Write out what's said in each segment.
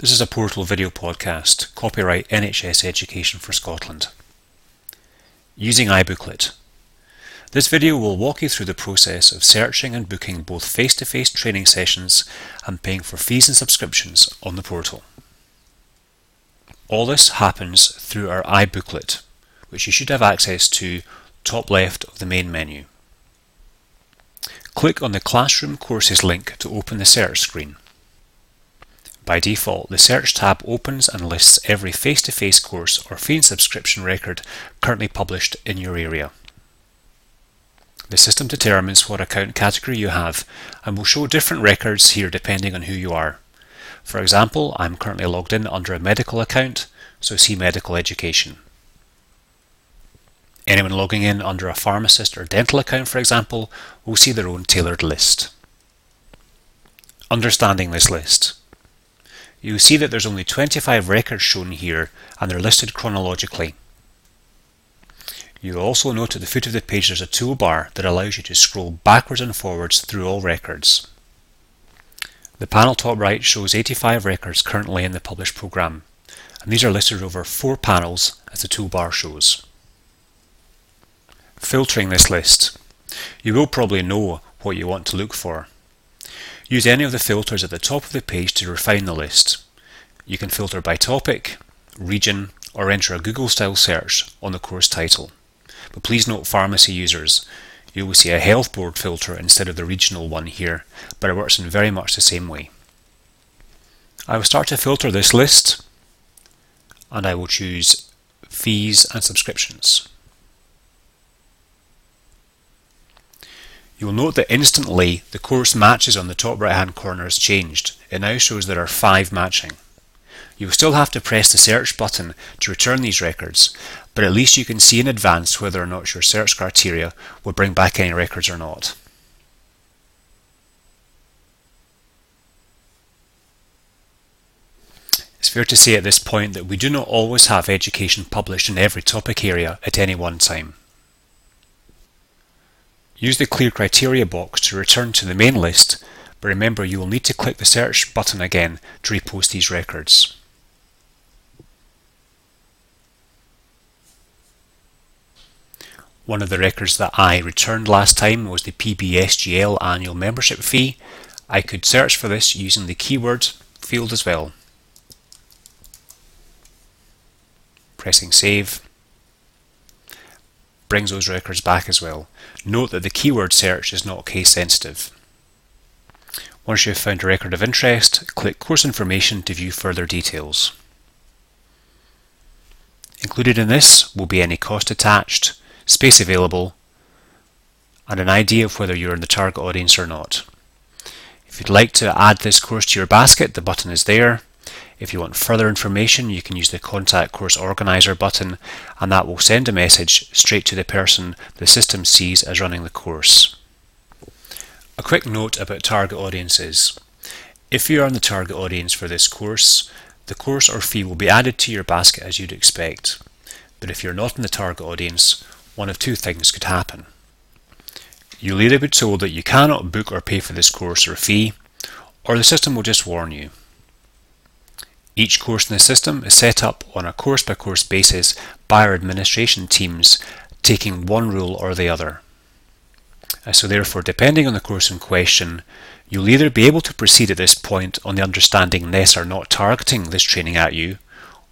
This is a Portal video podcast, copyright NHS Education for Scotland. Using iBooklet. This video will walk you through the process of searching and booking both face-to-face training sessions and paying for fees and subscriptions on the portal. All this happens through our iBooklet, which you should have access to top left of the main menu. Click on the Classroom Courses link to open the search screen. By default, the Search tab opens and lists every face-to-face course or fee subscription record currently published in your area. The system determines what account category you have and will show different records here depending on who you are. For example, I'm currently logged in under a medical account, so see medical education. Anyone logging in under a pharmacist or dental account, for example, will see their own tailored list. Understanding this list you will see that there's only 25 records shown here and they're listed chronologically. You'll also note at the foot of the page there's a toolbar that allows you to scroll backwards and forwards through all records. The panel top right shows 85 records currently in the published programme, and these are listed over four panels as the toolbar shows. Filtering this list. You will probably know what you want to look for. Use any of the filters at the top of the page to refine the list. You can filter by topic, region, or enter a Google style search on the course title. But please note pharmacy users, you will see a health board filter instead of the regional one here, but it works in very much the same way. I will start to filter this list and I will choose fees and subscriptions. You will note that instantly the course matches on the top right hand corner has changed. It now shows there are five matching. You will still have to press the search button to return these records, but at least you can see in advance whether or not your search criteria will bring back any records or not. It's fair to say at this point that we do not always have education published in every topic area at any one time. Use the Clear Criteria box to return to the main list, but remember you will need to click the search button again to repost these records. One of the records that I returned last time was the PBSGL annual membership fee. I could search for this using the keyword field as well. Pressing save brings those records back as well. Note that the keyword search is not case sensitive. Once you have found a record of interest, click Course Information to view further details. Included in this will be any cost attached, space available, and an idea of whether you're in the target audience or not. If you'd like to add this course to your basket, the button is there. If you want further information, you can use the Contact Course Organizer button, and that will send a message straight to the person the system sees as running the course. A quick note about target audiences. If you are in the target audience for this course, the course or fee will be added to your basket as you'd expect. But if you're not in the target audience, one of two things could happen. You'll either be told that you cannot book or pay for this course or fee, or the system will just warn you. Each course in the system is set up on a course by course basis by our administration teams, taking one rule or the other. And so therefore, depending on the course in question, you'll either be able to proceed at this point on the understanding NES are not targeting this training at you,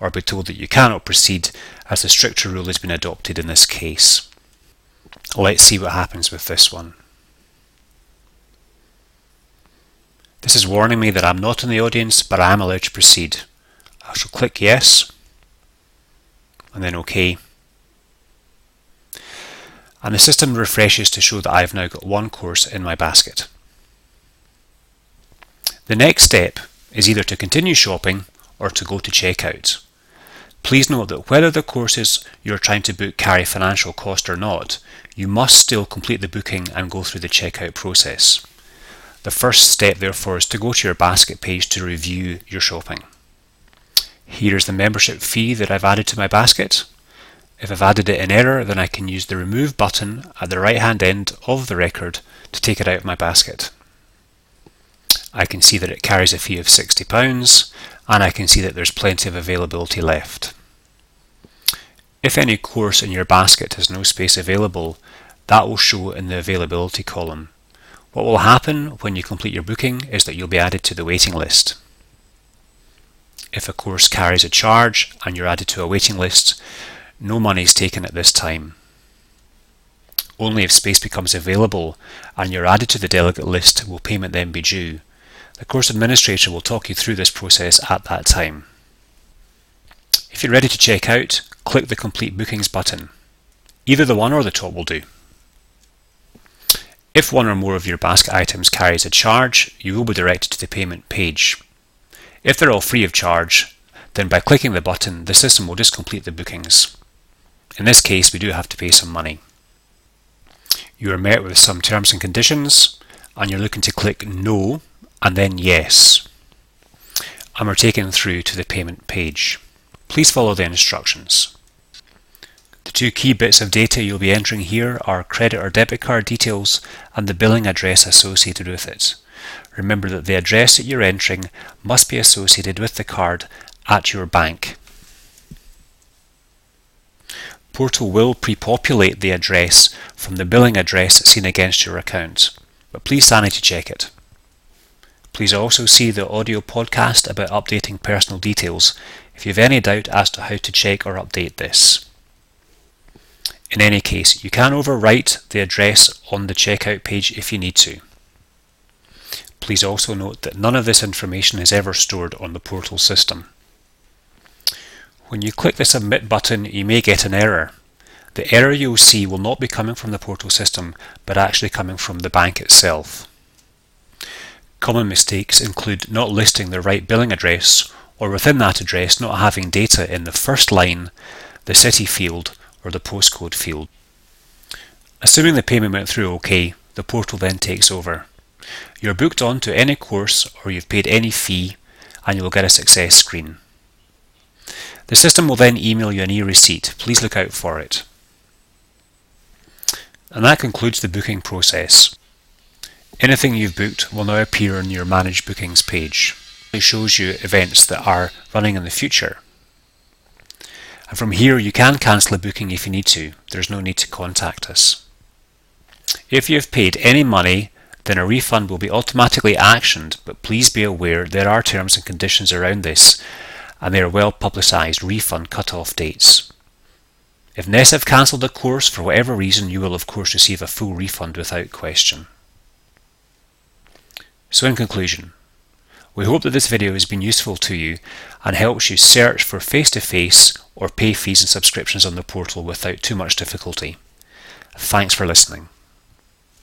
or be told that you cannot proceed as the stricter rule has been adopted in this case. Let's see what happens with this one. This is warning me that I'm not in the audience, but I am allowed to proceed. I shall click yes and then OK. And the system refreshes to show that I've now got one course in my basket. The next step is either to continue shopping or to go to checkout. Please note that whether the courses you're trying to book carry financial cost or not, you must still complete the booking and go through the checkout process. The first step therefore is to go to your basket page to review your shopping. Here's the membership fee that I've added to my basket. If I've added it in error, then I can use the remove button at the right hand end of the record to take it out of my basket. I can see that it carries a fee of £60 and I can see that there's plenty of availability left. If any course in your basket has no space available, that will show in the availability column. What will happen when you complete your booking is that you'll be added to the waiting list. If a course carries a charge and you're added to a waiting list, no money is taken at this time. Only if space becomes available and you're added to the delegate list will payment then be due. The course administrator will talk you through this process at that time. If you're ready to check out, click the Complete Bookings button. Either the one or the top will do. If one or more of your basket items carries a charge, you will be directed to the payment page. If they're all free of charge, then by clicking the button, the system will just complete the bookings. In this case, we do have to pay some money. You are met with some terms and conditions, and you're looking to click No and then Yes. And we're taken through to the payment page. Please follow the instructions. The two key bits of data you'll be entering here are credit or debit card details and the billing address associated with it. Remember that the address that you're entering must be associated with the card at your bank. Portal will pre-populate the address from the billing address seen against your account, but please sanity check it. Please also see the audio podcast about updating personal details if you have any doubt as to how to check or update this. In any case, you can overwrite the address on the checkout page if you need to. Please also note that none of this information is ever stored on the portal system. When you click the Submit button, you may get an error. The error you'll see will not be coming from the portal system, but actually coming from the bank itself. Common mistakes include not listing the right billing address, or within that address not having data in the first line, the city field, or the postcode field. Assuming the payment went through OK, the portal then takes over. You're booked on to any course or you've paid any fee and you will get a success screen. The system will then email you an e-receipt. Please look out for it. And that concludes the booking process. Anything you've booked will now appear on your Manage Bookings page. It shows you events that are running in the future. And from here you can cancel a booking if you need to. There's no need to contact us. If you have paid any money then a refund will be automatically actioned, but please be aware there are terms and conditions around this, and they are well publicised refund cut-off dates. If NES have cancelled a course for whatever reason, you will of course receive a full refund without question. So in conclusion, we hope that this video has been useful to you and helps you search for face-to-face -face or pay fees and subscriptions on the portal without too much difficulty. Thanks for listening.